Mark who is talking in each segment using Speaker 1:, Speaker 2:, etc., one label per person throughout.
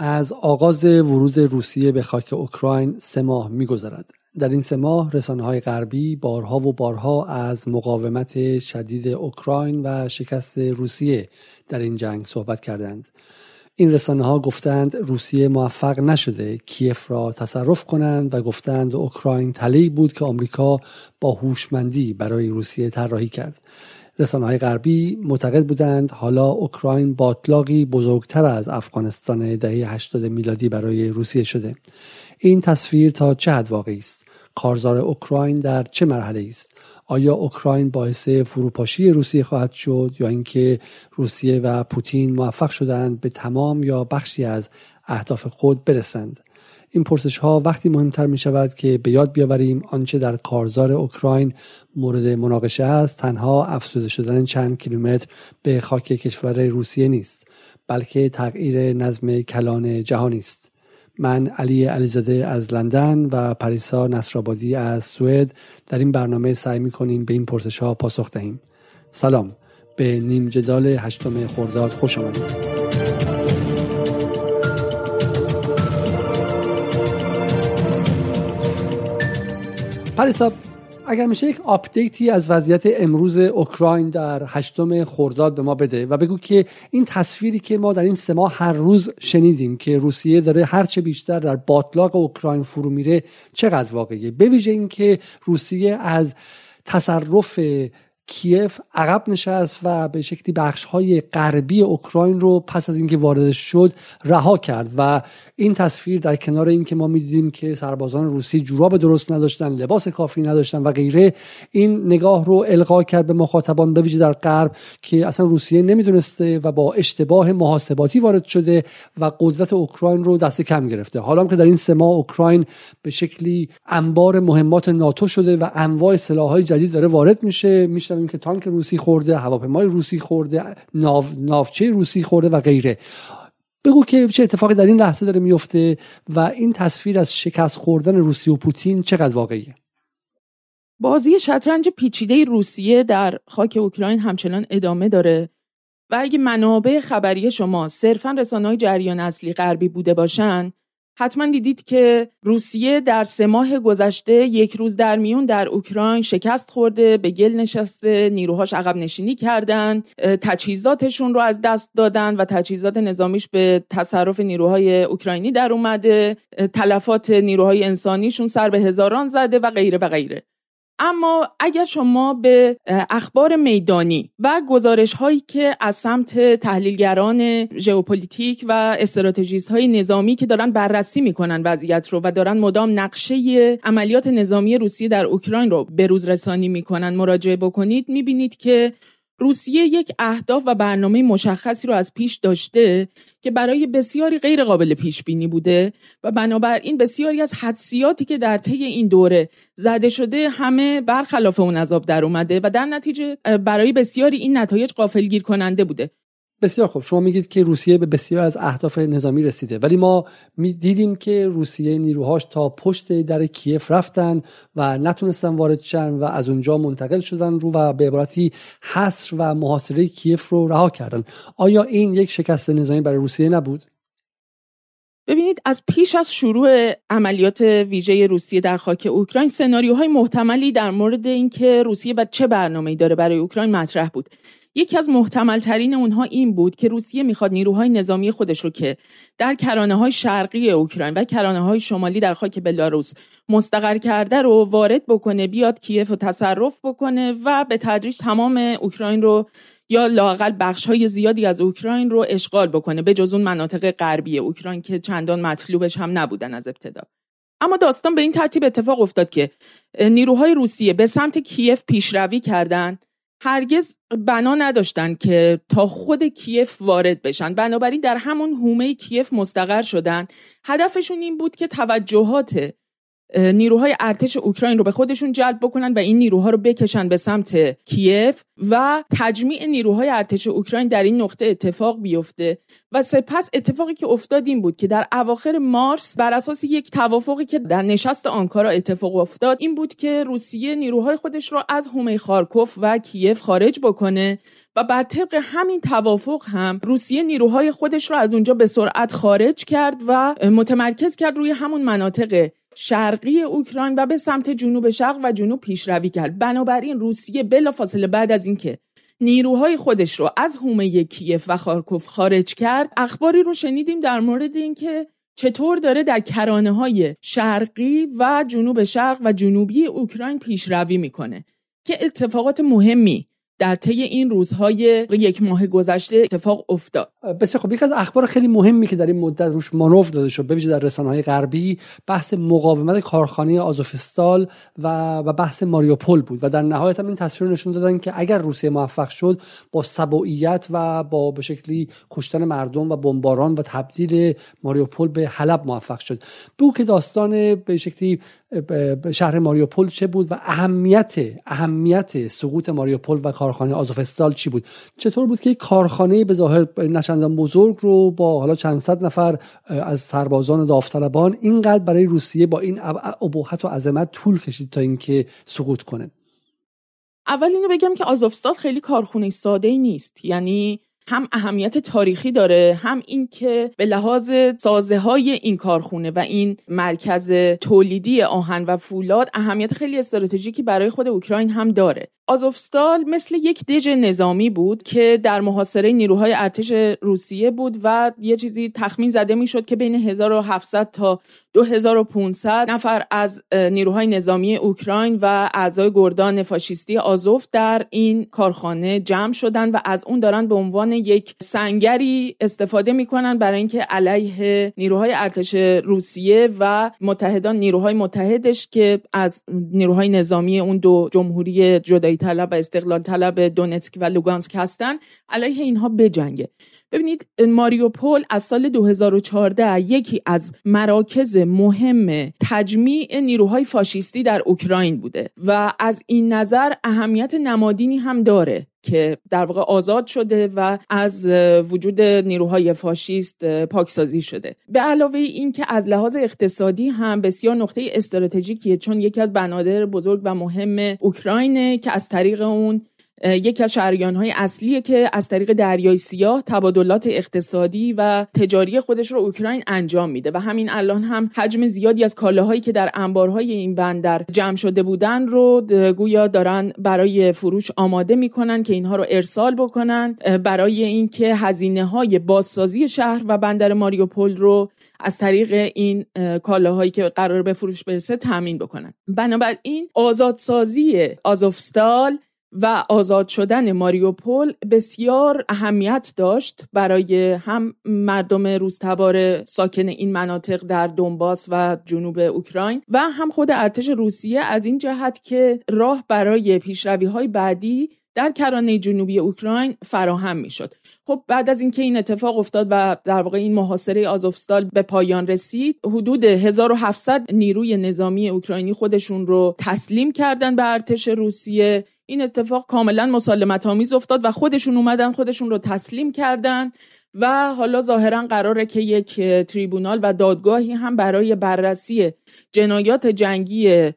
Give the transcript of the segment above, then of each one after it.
Speaker 1: از آغاز ورود روسیه به خاک اوکراین سه ماه میگذرد. در این سه ماه رسانه های غربی بارها و بارها از مقاومت شدید اوکراین و شکست روسیه در این جنگ صحبت کردند. این رسانه ها گفتند روسیه موفق نشده کیف را تصرف کنند و گفتند اوکراین تلی بود که آمریکا با هوشمندی برای روسیه طراحی کرد. رسانه های غربی معتقد بودند حالا اوکراین باطلاقی بزرگتر از افغانستان دهه 80 میلادی برای روسیه شده. این تصویر تا چه حد واقعی است؟ کارزار اوکراین در چه مرحله است؟ آیا اوکراین باعث فروپاشی روسیه خواهد شد یا اینکه روسیه و پوتین موفق شدند به تمام یا بخشی از اهداف خود برسند؟ این پرسش ها وقتی مهمتر می شود که به یاد بیاوریم آنچه در کارزار اوکراین مورد مناقشه است تنها افزوده شدن چند کیلومتر به خاک کشور روسیه نیست بلکه تغییر نظم کلان جهانی است. من علی علیزاده از لندن و پریسا نصرآبادی از سوئد در این برنامه سعی می کنیم به این پرسش ها پاسخ دهیم. سلام. به نیم جدال هشتم خرداد خوش آمدید. پریسا اگر میشه یک update ی از وضعیت امروز اوکراین در هشتم خرداد به ما بده و بگو که این تصویری که ما در این سه ماه هر روز شنیدیم که روسیه داره هرچه بیشتر در باطلاق اوکراین فرو میره چقدر واقعیه؟ ویژه اینکه روسیه از تصرف کیف عقب نشست و به شکلی بخش های غربی اوکراین رو پس از اینکه وارد شد رها کرد و این تصویر در کنار اینکه ما می‌دیدیم که سربازان روسی جوراب درست نداشتن لباس کافی نداشتن و غیره این نگاه رو القا کرد به مخاطبان به ویژه در غرب که اصلا روسیه نمی‌دونسته و با اشتباه محاسباتی وارد شده و قدرت اوکراین رو دست کم گرفته. حالا که در این سه ماه اوکراین به شکلی انبار مهمات ناتو شده و انواع سلاحهای جدید داره وارد میشه میشنویم که تانک روسی خورده هواپیمای روسی خورده ناو، ناوچه روسی خورده و غیره. بگو که چه اتفاقی در این لحظه داره میفته و این تصویر از شکست خوردن روسیه و پوتین چقدر واقعیه؟
Speaker 2: بازی شطرنج پیچیده روسیه در خاک اوکراین همچنان ادامه داره و اگه منابع خبری شما صرفا رسانه‌های جریان اصلی غربی بوده باشن حتما دیدید که روسیه در سه ماه گذشته یک روز در میون در اوکراین شکست خورده به گل نشسته نیروهاش عقب نشینی کردن تجهیزاتشون رو از دست دادن و تجهیزات نظامیش به تصرف نیروهای اوکراینی در اومده. تلفات نیروهای انسانیشون سر به هزاران زده و غیره و غیره. اما اگر شما به اخبار میدانی و گزارش هایی که از سمت تحلیلگران ژئوپلیتیک و استراتژیست های نظامی که دارن بررسی می‌کنن وضعیت رو و دارن مدام نقشه عملیات نظامی روسیه در اوکراین رو به روز رسانی می‌کنن مراجعه بکنید می‌بینید که روسیه یک اهداف و برنامه مشخصی رو از پیش داشته که برای بسیاری غیر قابل پیش بینی بوده و بنابراین بسیاری از حدسیاتی که در طی این دوره زده شده همه برخلاف اون عذاب در اومده و در نتیجه برای بسیاری این نتایج قافلگیر کننده بوده.
Speaker 1: بسیار خوب. شما میگید که روسیه به بسیار از اهداف نظامی رسیده. ولی ما دیدیم که روسیه نیروهاش تا پشت در کیف رفتن و نتونستن وارد شن و از اونجا منتقل شدن رو و به عبارتی حصر و محاصره کیف رو رها کردن. آیا این یک شکست نظامی برای روسیه نبود؟
Speaker 2: ببینید از پیش از شروع عملیات ویژه روسیه در خاک اوکراین سناریوهای محتملی در مورد اینکه روسیه و چه برنامه‌ای داره برای اوکراین مطرح بود. یکی از محتمل ترین اونها این بود که روسیه می‌خواد نیروهای نظامی خودش رو که در کرانه های شرقی اوکراین و کرانه های شمالی در خاک بلاروس مستقر کرده رو وارد بکنه بیاد کیف رو تصرف بکنه و به تدریج تمام اوکراین رو یا لاقل بخش های زیادی از اوکراین رو اشغال بکنه به جز اون مناطق غربی اوکراین که چندان مطلوبش هم نبودن از ابتدا. اما داستان به این ترتیب اتفاق افتاد که نیروهای روسیه به سمت کیف پیشروی کردند هرگز بنا نداشتن که تا خود کیف وارد بشن. بنابراین در همون هومه کیف مستقر شدن. هدفشون این بود که توجهات نیروهای ارتش اوکراین رو به خودشون جلب بکنن و این نیروها رو بکشن به سمت کیف و تجمیع نیروهای ارتش اوکراین در این نقطه اتفاق بیفته. و سپس اتفاقی که افتاد این بود که در اواخر مارس بر اساس یک توافقی که در نشست آنکارا اتفاق افتاد این بود که روسیه نیروهای خودش رو از هومه خارکوف و کیف خارج بکنه و بر طبق همین توافق هم روسیه نیروهای خودش رو از اونجا به سرعت خارج کرد و متمرکز کرد روی همون مناطق شرقی اوکراین و به سمت جنوب شرق و جنوب پیشروی کرد. بنابراین روسیه بلافاصله بعد از اینکه نیروهای خودش رو از هومه کیف و خارکوف خارج کرد اخباری رو شنیدیم در مورد اینکه چطور داره در کرانه های شرقی و جنوب شرق و جنوبی اوکراین پیشروی می‌کنه که اتفاقات مهمی در طی این روزهای یک ماه گذشته اتفاق افتاد.
Speaker 1: بسیار خب یک از اخبار خیلی مهمی که در این مدت روش مانور داده شد ببینید در رسانه های غربی بحث مقاومت کارخانه آزوفستال و و بحث ماریوپول بود. و در نهایت هم این تصویر نشون دادن که اگر روسیه موفق شد با سبوعیت و با به شکلی کشتن مردم و بمباران و تبدیل ماریوپول به حلب موفق شد. بو که داستان به شکلی شهر ماریوپول چه بود و اهمیت اهمیت سقوط ماریوپول و کارخانه آزوفستال چی بود؟ چطور بود که کارخانه به ظاهر نشندان بزرگ رو با حالا چند صد نفر از سربازان و داوطلبان اینقدر برای روسیه با این ابهت و عظمت طول کشید تا اینکه سقوط کنه؟
Speaker 2: اول اینو بگم که آزوفستال خیلی کارخونه ساده ای نیست. یعنی هم اهمیت تاریخی داره هم اینکه به لحاظ سازه های این کارخونه و این مرکز تولیدی آهن و فولاد اهمیت خیلی استراتژیکی برای خود اوکراین هم داره. آزوفستال مثل یک دژ نظامی بود که در محاصره نیروهای ارتش روسیه بود و یه چیزی تخمین زده می‌شد که بین 1700 تا 2500 نفر از نیروهای نظامی اوکراین و اعضای گردان فاشیستی آزوف در این کارخانه جمع شدن و از اون دارن به عنوان یک سنگری استفاده می‌کنن برای اینکه علیه نیروهای ارتش روسیه و متحدان نیروهای متحدش که از نیروهای نظامی اون دو جمهوری جدایی طلب و استقلال طلب دونتسک و لوگانسک هستن علیه اینها بجنگه. ببینید ماریوپول از سال 2014 یکی از مراکز مهم تجمیع نیروهای فاشیستی در اوکراین بوده و از این نظر اهمیت نمادینی هم داره که در واقع آزاد شده و از وجود نیروهای فاشیست پاکسازی شده. به علاوه این که از لحاظ اقتصادی هم بسیار نقطه استراتژیکیه چون یکی از بنادر بزرگ و مهم اوکراینه که از طریق اون یکی از شهریان های اصلیه که از طریق دریای سیاه تبادلات اقتصادی و تجاری خودش رو اوکراین انجام میده. و همین الان هم حجم زیادی از کالاهایی که در انبارهای این بندر جمع شده بودن رو گویا دارن برای فروش آماده می‌کنن که اینها رو ارسال بکنن. برای اینکه هزینه های بازسازی شهر و بندر ماریوپول رو از طریق این کالاهایی که قرار به فروش برسه تامین بکنن. بنابراین آزادسازی آزوفستال و آزاد شدن ماریوپول بسیار اهمیت داشت برای هم مردم روزتبار ساکن این مناطق در دونباس و جنوب اوکراین و هم خود ارتش روسیه از این جهت که راه برای پیشروی های بعدی در کرانه جنوبی اوکراین فراهم می‌شد. خب بعد از اینکه این اتفاق افتاد و در واقع این محاصره آزوفستال به پایان رسید حدود 1700 نیروی نظامی اوکراینی خودشون رو تسلیم کردن به ارتش روسیه. این اتفاق کاملا مسالمت آمیز افتاد و خودشون اومدن خودشون رو تسلیم کردن و حالا ظاهرا قراره که یک تریبونال و دادگاهی هم برای بررسی جنایات جنگی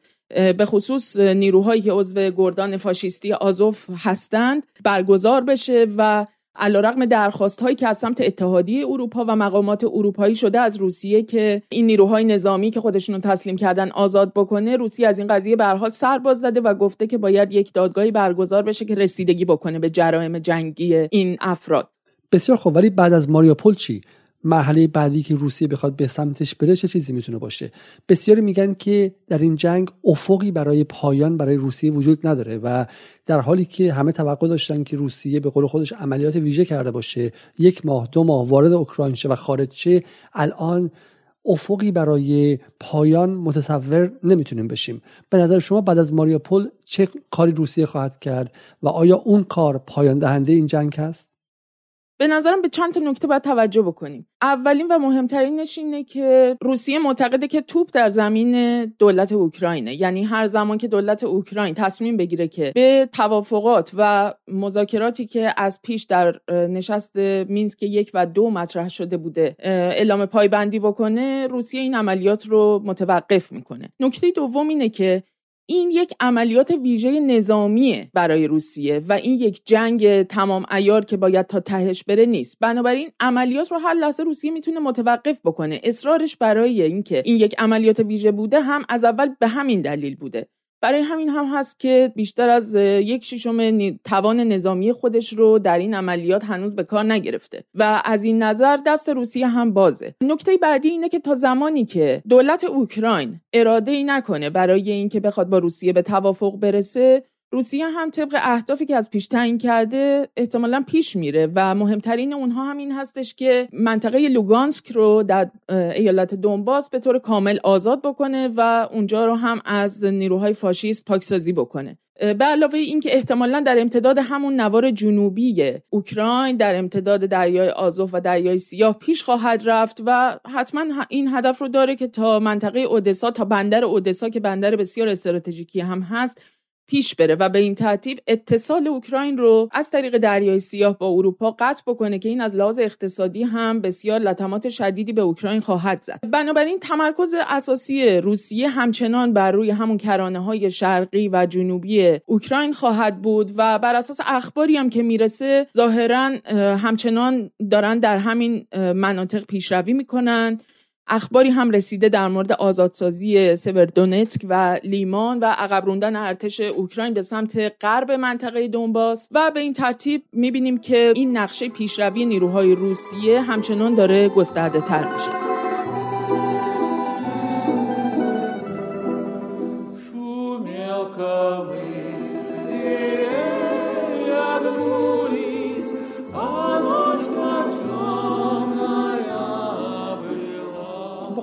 Speaker 2: به خصوص نیروهایی که عضو گردان فاشیستی آزوف هستند برگزار بشه و علیرغم درخواست هایی که از سمت اتحادیه اروپا و مقامات اروپایی شده از روسیه که این نیروهای نظامی که خودشون رو تسلیم کردن آزاد بکنه روسیه از این قضیه به حال سرباز زده و گفته که باید یک دادگاهی برگزار بشه که رسیدگی بکنه به جرایم جنگی این افراد.
Speaker 1: بسیار خوب. ولی بعد از ماریوپول چی؟ مرحله بعدی که روسیه بخواد به سمتش بره چه چیزی می‌تونه باشه؟ بسیاری میگن که در این جنگ افقی برای پایان برای روسیه وجود نداره و در حالی که همه توقع داشتن که روسیه به قول خودش عملیات ویژه کرده باشه یک ماه دو ماه وارد اوکراین شه و خارج شه الان افقی برای پایان متصور نمی‌تونیم بشیم. به نظر شما بعد از ماریوپول چه کاری روسیه خواهد کرد و آیا اون کار پایان دهنده این جنگ هست؟
Speaker 2: به نظرم به چند تا نکته باید توجه بکنیم. اولین و مهمترینش اینه که روسیه معتقده که توپ در زمین دولت اوکراینه. یعنی هر زمان که دولت اوکراین تصمیم بگیره که به توافقات و مذاکراتی که از پیش در نشست مینسک یک و دو مطرح شده بوده اعلام پایبندی بکنه روسیه این عملیات رو متوقف می‌کنه. نکته دوم اینه که این یک عملیات ویژه نظامیه برای روسیه و این یک جنگ تمام ایار که باید تا تهش بره نیست. بنابراین عملیات رو هر لحظه روسیه می‌تونه متوقف بکنه. اصرارش برای اینکه این یک عملیات ویژه بوده هم از اول به همین دلیل بوده. برای همین هم هست که بیشتر از یک ششم توان نظامی خودش رو در این عملیات هنوز به کار نگرفته. و از این نظر دست روسیه هم بازه. نکته بعدی اینه که تا زمانی که دولت اوکراین اراده ای نکنه برای اینکه بخواد با روسیه به توافق برسه روسیه هم طبق اهدافی که از پیش تعیین کرده احتمالا پیش میره و مهمترین اونها هم این هستش که منطقه لوگانسک رو در ایالت دونباس به طور کامل آزاد بکنه و اونجا رو هم از نیروهای فاشیست پاکسازی بکنه. به علاوه اینکه احتمالا در امتداد همون نوار جنوبی اوکراین در امتداد دریای آزوف و دریای سیاه پیش خواهد رفت و حتما این هدف رو داره که تا منطقه اودسا تا بندر اودسا که بندر بسیار استراتژیکی هم هست پیش بره و به این ترتیب اتصال اوکراین رو از طریق دریای سیاه با اروپا قطع بکنه که این از لحاظ اقتصادی هم بسیار لطمات شدیدی به اوکراین خواهد زد. بنابراین تمرکز اساسی روسیه همچنان بر روی همون کرانه های شرقی و جنوبی اوکراین خواهد بود و بر اساس اخباری هم که می‌رسه ظاهرا همچنان دارن در همین مناطق پیشروی می‌کنن. اخباری هم رسیده در مورد آزادسازی سوردونتسک و لیمان و عقب روندن ارتش اوکراین به سمت غرب منطقه دونباس و به این ترتیب می‌بینیم که این نقشه پیشروی نیروهای روسیه همچنان داره گسترده تر میشه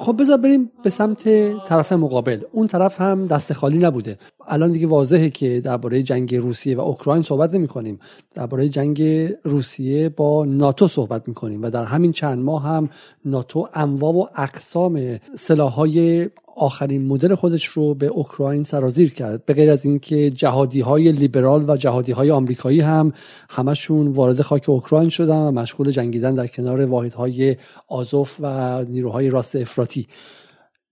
Speaker 1: خب بذار بریم به سمت طرف مقابل. اون طرف هم دست خالی نبوده. الان دیگه واضحه که درباره جنگ روسیه و اوکراین صحبت نمی کنیم درباره جنگ روسیه با ناتو صحبت می کنیم و در همین چند ماه هم ناتو انواع و اقسام سلاحهای آخرین مدل خودش رو به اوکراین سرازیر کرد. به غیر از اینکه جهادی های لیبرال و جهادی های آمریکایی هم همشون وارد خاک اوکراین شدن و مشغول جنگیدن در کنار واحدهای آزوف و نیروهای راست افراطی.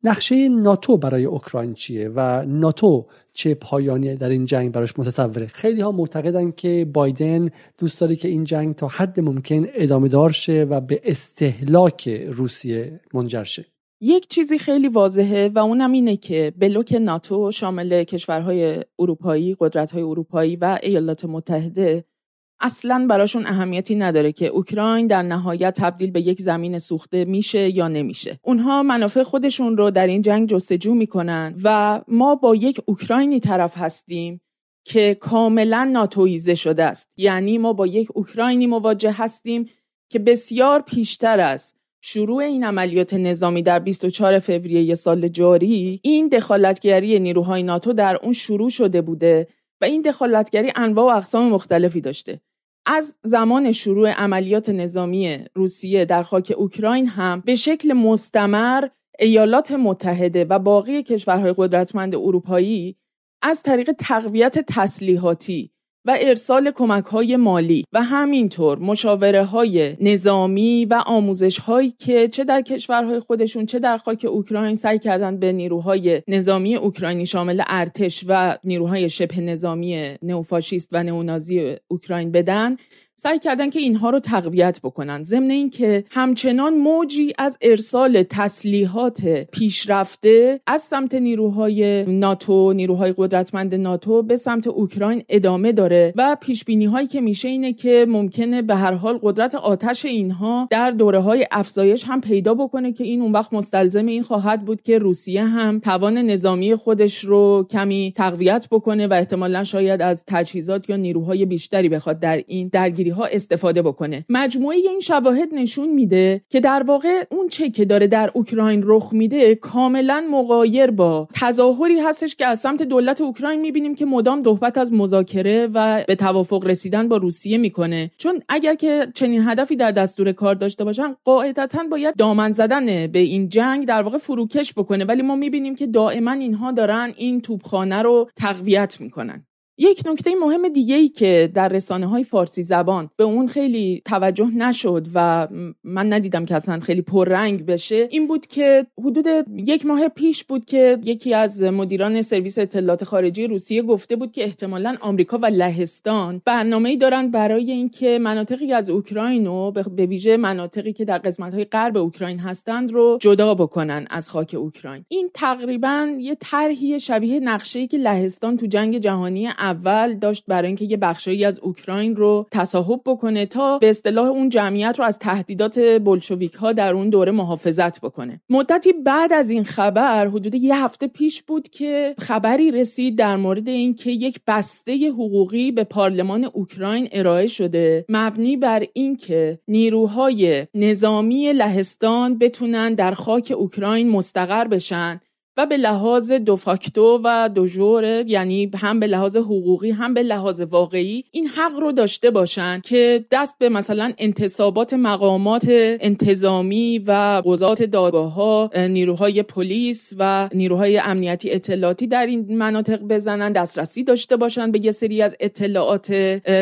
Speaker 1: نقشه ناتو برای اوکراین چیه و ناتو چه پایانی در این جنگ براش متصوره. خیلی ها معتقدن که بایدن دوست داره که این جنگ تا حد ممکن ادامه دار شه و به استهلاک روسیه منجر شه.
Speaker 2: یک چیزی خیلی واضحه و اونم اینه که بلوک ناتو شامل کشورهای اروپایی، قدرت‌های اروپایی و ایالات متحده اصلا براشون اهمیتی نداره که اوکراین در نهایت تبدیل به یک زمین سوخته میشه یا نمیشه. اونها منافع خودشون رو در این جنگ جستجو می‌کنن و ما با یک اوکراینی طرف هستیم که کاملا ناتویزه شده است. یعنی ما با یک اوکراینی مواجه هستیم که بسیار پیشتر است شروع این عملیات نظامی در 24 فوریه سال جاری این دخالتگری نیروهای ناتو در اون شروع شده بوده و این دخالتگری انواع و اقسام مختلفی داشته. از زمان شروع عملیات نظامی روسیه در خاک اوکراین هم به شکل مستمر ایالات متحده و باقی کشورهای قدرتمند اروپایی از طریق تقویت تسلیحاتی و ارسال کمک های مالی و همینطور مشاوره های نظامی و آموزش هایی که چه در کشورهای خودشون چه در خاک اوکراین سعی کردن به نیروهای نظامی اوکراینی شامل ارتش و نیروهای شبه نظامی نوفاشیست و نئونازی اوکراین بدن سعی کردن که اینها رو تقویت بکنن. ضمن اینکه همچنان موجی از ارسال تسلیحات پیشرفته از سمت نیروهای ناتو نیروهای قدرتمند ناتو به سمت اوکراین ادامه داره و پیش بینی هایی که میشه اینه که ممکنه به هر حال قدرت آتش اینها در دوره های افزایش هم پیدا بکنه که این اون وقت مستلزم این خواهد بود که روسیه هم توان نظامی خودش رو کمی تقویت بکنه و احتمالا شاید از تجهیزات یا نیروهای بیشتری بخواد در این درگیری درگیری ها استفاده بکنه. مجموعه این شواهد نشون میده که در واقع اون چه که داره در اوکراین رخ میده کاملا مقایر با تظاهری هستش که از سمت دولت اوکراین می‌بینیم که مدام صحبت از مذاکره و به توافق رسیدن با روسیه می‌کنه. چون اگر که چنین هدفی در دستور کار داشته باشن قاعدتا باید دامن زدن به این جنگ در واقع فروکش بکنه. ولی ما می‌بینیم که دائما اینها دارن این توپخانه رو تقویت می‌کنن. یک نکته مهم دیگه ای که در رسانه های فارسی زبان به اون خیلی توجه نشد و من ندیدم که اصلا خیلی پررنگ بشه این بود که حدود یک ماه پیش بود که یکی از مدیران سرویس اطلاعات خارجی روسیه گفته بود که احتمالا آمریکا و لهستان برنامه‌ای دارن برای اینکه مناطقی از اوکراین رو به ویژه مناطقی که در قسمت های غرب اوکراین هستند رو جدا بکنن از خاک اوکراین. این تقریبا یه طرحی شبیه نقشه‌ای که لهستان تو جنگ جهانی اول داشت برای اینکه یه بخشایی از اوکراین رو تصاحب بکنه تا به اصطلاح اون جمعیت رو از تهدیدات بلشویک ها در اون دوره محافظت بکنه. مدتی بعد از این خبر حدود یه هفته پیش بود که خبری رسید در مورد اینکه یک بسته حقوقی به پارلمان اوکراین ارائه شده مبنی بر اینکه نیروهای نظامی لهستان بتونن در خاک اوکراین مستقر بشن و به لحاظ دو فاکتو و دو جوره یعنی هم به لحاظ حقوقی هم به لحاظ واقعی این حق رو داشته باشن که دست به مثلا انتصابات مقامات انتظامی و قضات دادگاه ها نیروهای پلیس و نیروهای امنیتی اطلاعاتی در این مناطق بزنن دسترسی داشته باشن به یه سری از اطلاعات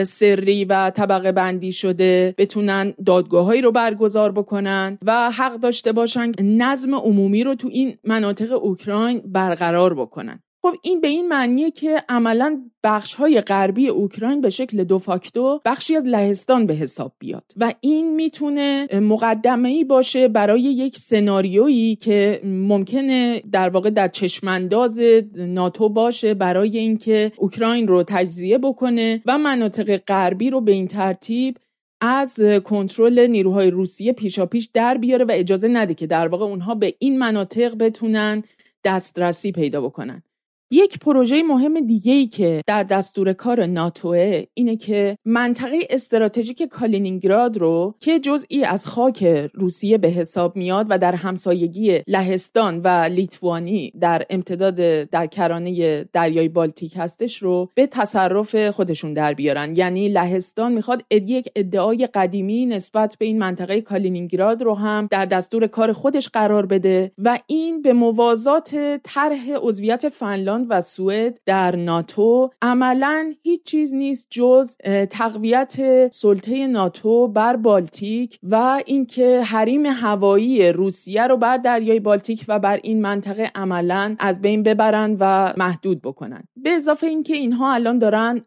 Speaker 2: سری و طبقه بندی شده بتونن دادگاههایی رو برگزار بکنن و حق داشته باشن نظم عمومی رو تو این مناطق اوکراین برقرار بکنن. خب این به این معنیه که عملا بخش های غربی اوکراین به شکل دو فاکتو بخشی از لهستان به حساب بیاد و این می‌تونه مقدمه ای باشه برای یک سناریویی که ممکنه در واقع در چشمانداز ناتو باشه برای اینکه اوکراین رو تجزیه بکنه و مناطق غربی رو به این ترتیب از کنترل نیروهای روسیه پیشاپیش در بیاره و اجازه نده که در واقع اونها به این مناطق بتونن دسترسی پیدا بکنن. یک پروژه مهم دیگه که در دستور کار ناتوه اینه که منطقه استراتژیک کالینینگراد رو که جزئی از خاک روسیه به حساب میاد و در همسایگی لهستان و لیتوانی در امتداد در کرانه دریای بالتیک هستش رو به تصرف خودشون در بیارن. یعنی لهستان می‌خواد یک ادعای قدیمی نسبت به این منطقه کالینینگراد رو هم در دستور کار خودش قرار بده و این به موازات طرح عضویت فنلاند و سوئد در ناتو عملا هیچ چیز نیست جز تقویت سلطه ناتو بر بالتیک و اینکه حریم هوایی روسیه رو بر دریای بالتیک و بر این منطقه عملا از بین ببرن و محدود بکنن. به اضافه اینکه اینها الان دارن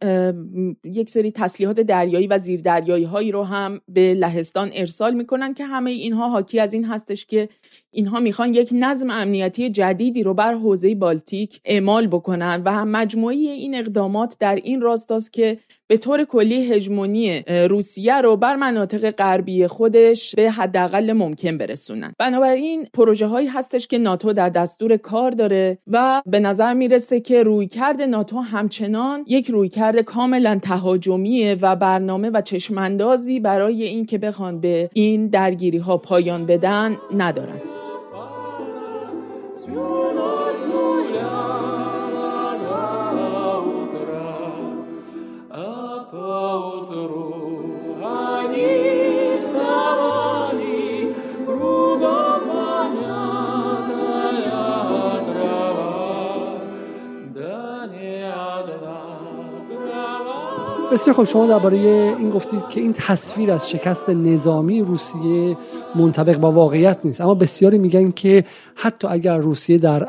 Speaker 2: یک سری تسلیحات دریایی و زیردریایی هایی رو هم به لهستان ارسال می‌کنن که همه اینها حاکی از این هستش که اینها می‌خوان یک نظم امنیتی جدیدی رو بر حوزه بالتیک اعمال بکنن و هم مجموعه این اقدامات در این راستاست که به طور کلی هژمونی روسیه رو بر مناطق غربی خودش به حداقل ممکن برسونن. بنابراین پروژه هایی هستش که ناتو در دستور کار داره و به نظر می‌رسه که رویکرد ناتو همچنان یک رویکرد کاملا تهاجمیه و برنامه و چشماندازی برای اینکه بخوان به این درگیری ها پایان بدن ندارن.
Speaker 1: بسیار خوب شما درباره این گفتید که این تصویر از شکست نظامی روسیه منطبق با واقعیت نیست. اما بسیاری میگن که حتی اگر روسیه در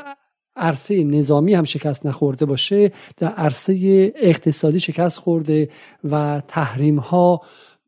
Speaker 1: عرصه نظامی هم شکست نخورده باشه در عرصه اقتصادی شکست خورده و تحریم ها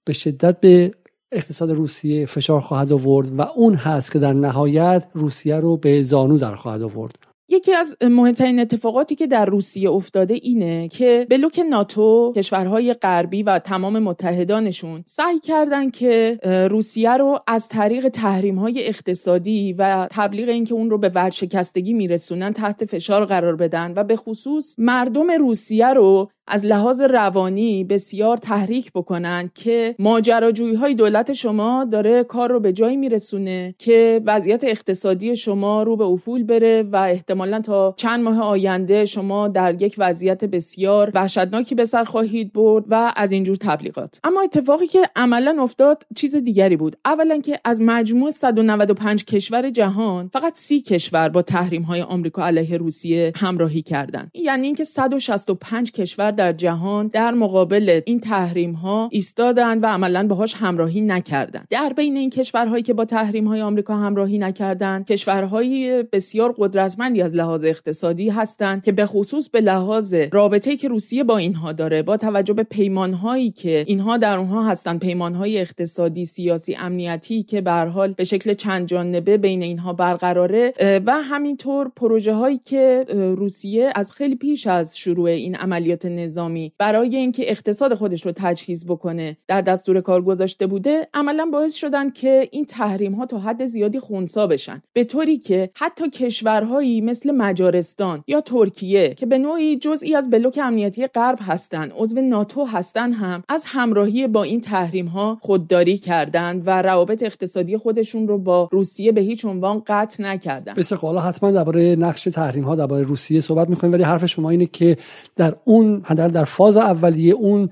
Speaker 1: به شدت به اقتصاد روسیه فشار خواهد آورد و اون هست که در نهایت روسیه رو به زانو در خواهد آورد.
Speaker 2: یکی از مهمترین اتفاقاتی که در روسیه افتاده اینه که بلوک ناتو کشورهای غربی و تمام متحدانشون سعی کردن که روسیه رو از طریق تحریم های اقتصادی و تبلیغ اینکه اون رو به ورشکستگی میرسونن تحت فشار قرار بدن و به خصوص مردم روسیه رو از لحاظ روانی بسیار تحریک بکنن که ماجراجویی های دولت شما داره کار رو به جایی میرسونه که وضعیت اقتصادی شما رو به افول بره و احتمالا تا چند ماه آینده شما در یک وضعیت بسیار وحشتناکی به سر خواهید برد و از اینجور تبلیغات. اما اتفاقی که عملا افتاد چیز دیگری بود. اولا که از مجموع 195 کشور جهان فقط سی کشور با تحریم های آمریکا علیه روسیه همراهی کردند یعنی اینکه 165 کشور در جهان در مقابل این تحریم ها ایستادند و عملا باهاش همراهی نکردند. در بین این کشورهایی که با تحریم های آمریکا همراهی نکردند کشورهای بسیار قدرتمندی از لحاظ اقتصادی هستند که به خصوص به لحاظ رابطه‌ای که روسیه با اینها داره با توجه به پیمانهایی که اینها در اونها هستند پیمانهای اقتصادی سیاسی امنیتی که به حال به شکل چند جانبه بین اینها برقراره و همینطور پروژه هایی که روسیه از خیلی پیش از شروع این عملیات نظامی برای اینکه اقتصاد خودش رو تجهیز بکنه در دستور کار گذاشته بوده عملا باعث شدن که این تحریم ها تا حد زیادی خونسا بشن. به طوری که حتی کشورهایی مثل مجارستان یا ترکیه که به نوعی جزئی از بلوک امنیتی غرب هستند عضو ناتو هستند هم از همراهی با این تحریم ها خودداری کردند و روابط اقتصادی خودشون رو با روسیه به هیچ عنوان قطع نکردن.
Speaker 1: بسیار حالا حتما درباره نقش تحریم ها درباره روسیه صحبت می‌کنیم ولی حرف شما اینه که در اون در فاز اولیه اون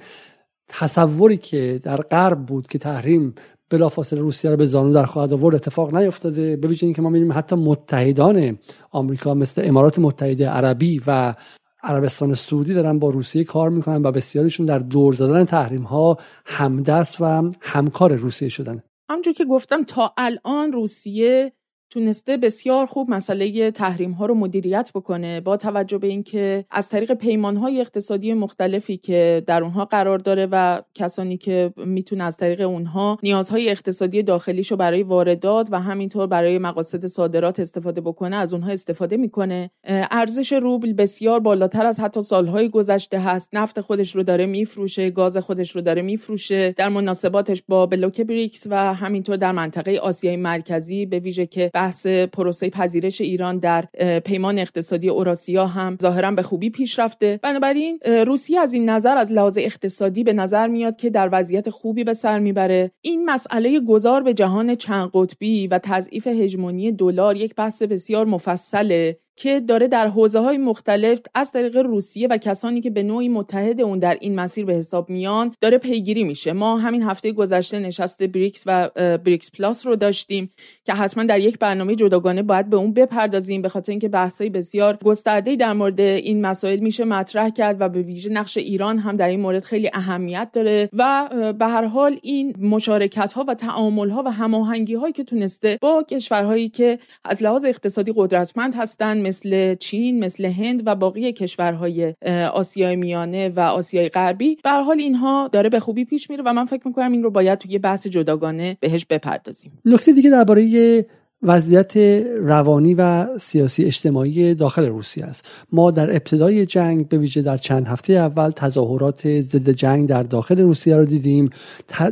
Speaker 1: تصوری که در غرب بود که تحریم بلافاصله روسیه رو به زانو در خواهد آورد اتفاق نیفتاده به ویژه اینکه ما می‌بینیم حتی متحدان آمریکا مثل امارات متحده عربی و عربستان سعودی دارن با روسیه کار می‌کنن و بسیاریشون در دور زدن تحریم ها همدست و همکار روسیه شدن.
Speaker 2: همونجور که گفتم تا الان روسیه تونسته بسیار خوب مسئله تحریم ها رو مدیریت بکنه با توجه به اینکه از طریق پیمان های اقتصادی مختلفی که در اونها قرار داره و کسانی که می‌تونه از طریق اونها نیازهای اقتصادی داخلیشو برای واردات و همینطور برای مقاصد صادرات استفاده بکنه از اونها استفاده می‌کنه. ارزش روبل بسیار بالاتر از حتی سالهای گذشته هست. نفت خودش رو داره میفروشه گاز خودش رو داره میفروشه. در مناسباتش با بلوک بریکس و همینطور در منطقه آسیای مرکزی به ویژه که بحث پروسه پذیرش ایران در پیمان اقتصادی اوراسیا هم ظاهرا به خوبی پیش رفته. بنابراین روسیه از این نظر از لحاظ اقتصادی به نظر میاد که در وضعیت خوبی به سر می‌بره. این مسئله گذار به جهان چند قطبی و تضعیف هژمونی دلار یک بحث بسیار مفصله. که داره در حوزه های مختلف از طریق روسیه و کسانی که به نوعی متحد اون در این مسیر به حساب میان داره پیگیری میشه. ما همین هفته گذشته نشست بریکس و بریکس پلاس رو داشتیم که حتما در یک برنامه جداگانه باید به اون بپردازیم. به خاطر اینکه بحثای بسیار گسترده در مورد این مسائل میشه مطرح کرد و به ویژه نقش ایران هم در این مورد خیلی اهمیت داره و به هر حال این مشارکت ها و تعامل ها و هماهنگی هایی که تونسته با کشورهایی که از لحاظ اقتصادی قدرتمند هستند مثل چین مثل هند و باقی کشورهای آسیای میانه و آسیای غربی. به حال اینها داره به خوبی پیش میره و من فکر می‌کنم این رو باید توی بحث جداگانه بهش بپردازیم.
Speaker 1: نکته دیگه درباره وضعیت روانی و سیاسی اجتماعی داخل روسیه است. ما در ابتدای جنگ به ویژه در چند هفته اول تظاهرات ضد جنگ در داخل روسیه رو دیدیم.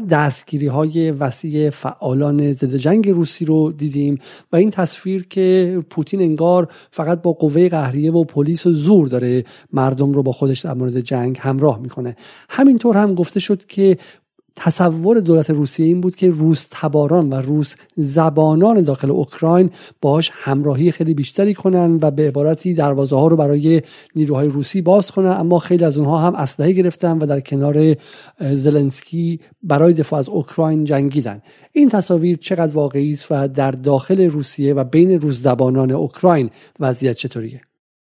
Speaker 1: دستگیری های وسیع فعالان ضد جنگ روسی رو دیدیم و این تصویر که پوتین انگار فقط با قوه قهریه و پلیس و زور داره مردم رو با خودش در مورد جنگ همراه می‌کنه. همینطور هم گفته شد که تصور دولت روسیه این بود که روس تباران و روس زبانان داخل اوکراین باش همراهی خیلی بیشتری کنن و به عبارتی دروازه ها رو برای نیروهای روسی باز کنن. اما خیلی از اونها هم اسلحه گرفتن و در کنار زلنسکی برای دفاع از اوکراین جنگیدن. این تصاویر چقدر واقعی است و در داخل روسیه و بین روس زبانان اوکراین وضعیت چطوریه؟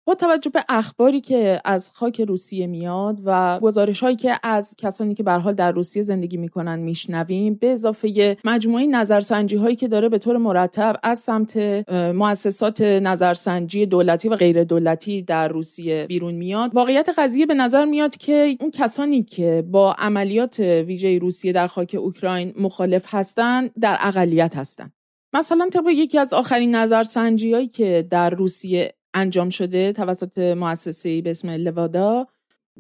Speaker 2: با توجه به اخباری که از خاک روسیه میاد و گزارش هایی که از کسانی که به حال در روسیه زندگی می‌کنن میشنویم به اضافه مجموعه نظرسنجی هایی که داره به طور مرتب از سمت مؤسسات نظرسنجی دولتی و غیر دولتی در روسیه بیرون میاد. واقعیت قضیه به نظر میاد که اون کسانی که با عملیات ویژه روسیه در خاک اوکراین مخالف هستند در اقلیت هستند مثلا طبق یکی از آخرین نظرسنجی هایی که در روسیه انجام شده توسط مؤسسه به اسم لوادا.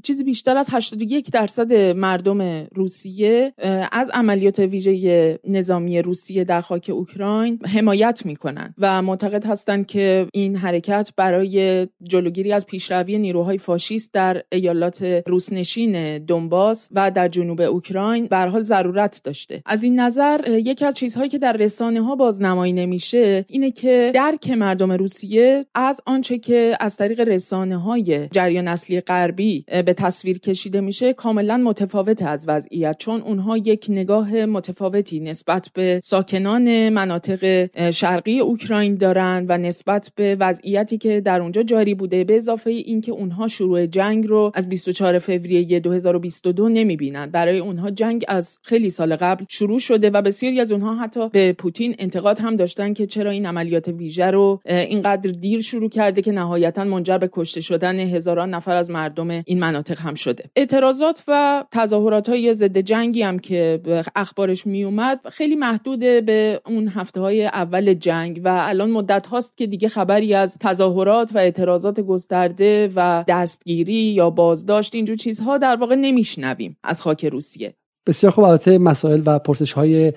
Speaker 2: چیزی بیشتر از 81 درصد مردم روسیه از عملیات ویژه نظامی روسیه در خاک اوکراین حمایت می‌کنن و معتقد هستند که این حرکت برای جلوگیری از پیشروی نیروهای فاشیست در ایالات روسنشین دونباس و در جنوب اوکراین به حال ضرورت داشته. از این نظر یکی از چیزهایی که در رسانه ها بازنمایی نمیشه اینه که درک مردم روسیه از آنچه که از طریق رسانه های جریان اصلی غربی به تصویر کشیده میشه کاملا متفاوت از وضعیت چون اونها یک نگاه متفاوتی نسبت به ساکنان مناطق شرقی اوکراین دارند و نسبت به وضعیتی که در اونجا جاری بوده به اضافه اینکه اونها شروع جنگ رو از 24 فوریه 2022 نمی‌بینند برای اونها جنگ از خیلی سال قبل شروع شده و بسیاری از اونها حتی به پوتین انتقاد هم داشتن که چرا این عملیات ویژه رو اینقدر دیر شروع کرده که نهایتا منجر به کشته شدن هزاران نفر از مردم این مناطق. هم شده. اعتراضات و تظاهرات های ضد جنگی هم که اخبارش می اومد خیلی محدود به اون هفته های اول جنگ و الان مدت هاست که دیگه خبری از تظاهرات و اعتراضات گسترده و دستگیری یا بازداشت اینجور چیزها در واقع نمیشنویم از خاک روسیه.
Speaker 1: بسیار خوب. البته مسائل و پرسش های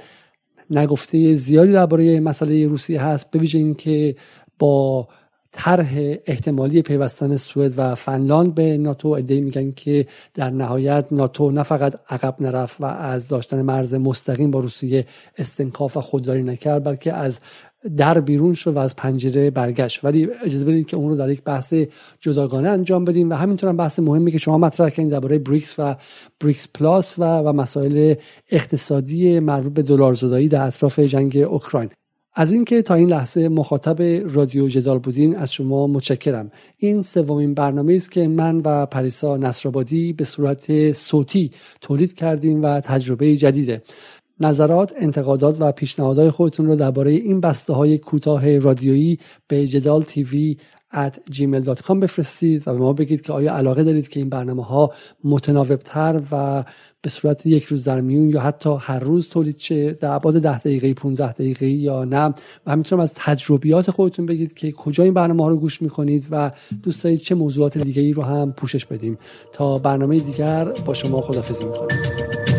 Speaker 1: نگفته زیادی درباره مسئله روسیه هست. به ویژه اینکه با طرح احتمالی پیوستن سوئد و فنلاند به ناتو عده‌ای میگن که در نهایت ناتو نه فقط عقب نرفت و از داشتن مرز مستقیم با روسیه استنکاف و خودداری نکرد بلکه از در بیرون شد و از پنجره برگشت. ولی اجازه بدید که اون رو در یک بحث جداگانه انجام بدیم و همینطور هم بحث مهمی که شما مطرح کردید درباره بریکس و بریکس پلاس و و مسائل اقتصادی مربوط به دلار زدایی در اطراف جنگ اوکراین. از اینکه تا این لحظه مخاطب رادیو جدال بودین از شما متشکرم. این سومین برنامه است که من و پریسا نصرآبادی به صورت صوتی تولید کردیم و تجربه جدیده. نظرات، انتقادات و پیشنهادهای خودتون رو درباره این بسته های کوتاه رادیویی به جدال تیوی at gmail.com بفرستید و به ما بگید که آیا علاقه دارید که این برنامه ها متناوبتر و به صورت یک روز در میون یا حتی هر روز تولید شه در ابعاد 10 دقیقه 15 دقیقه یا نه. و همینطور از تجربیات خودتون بگید که کجا این برنامه ها رو گوش می‌کنید و دوست دارید چه موضوعات دیگه ای رو هم پوشش بدیم. تا برنامه دیگر با شما خدافزی می‌کنیم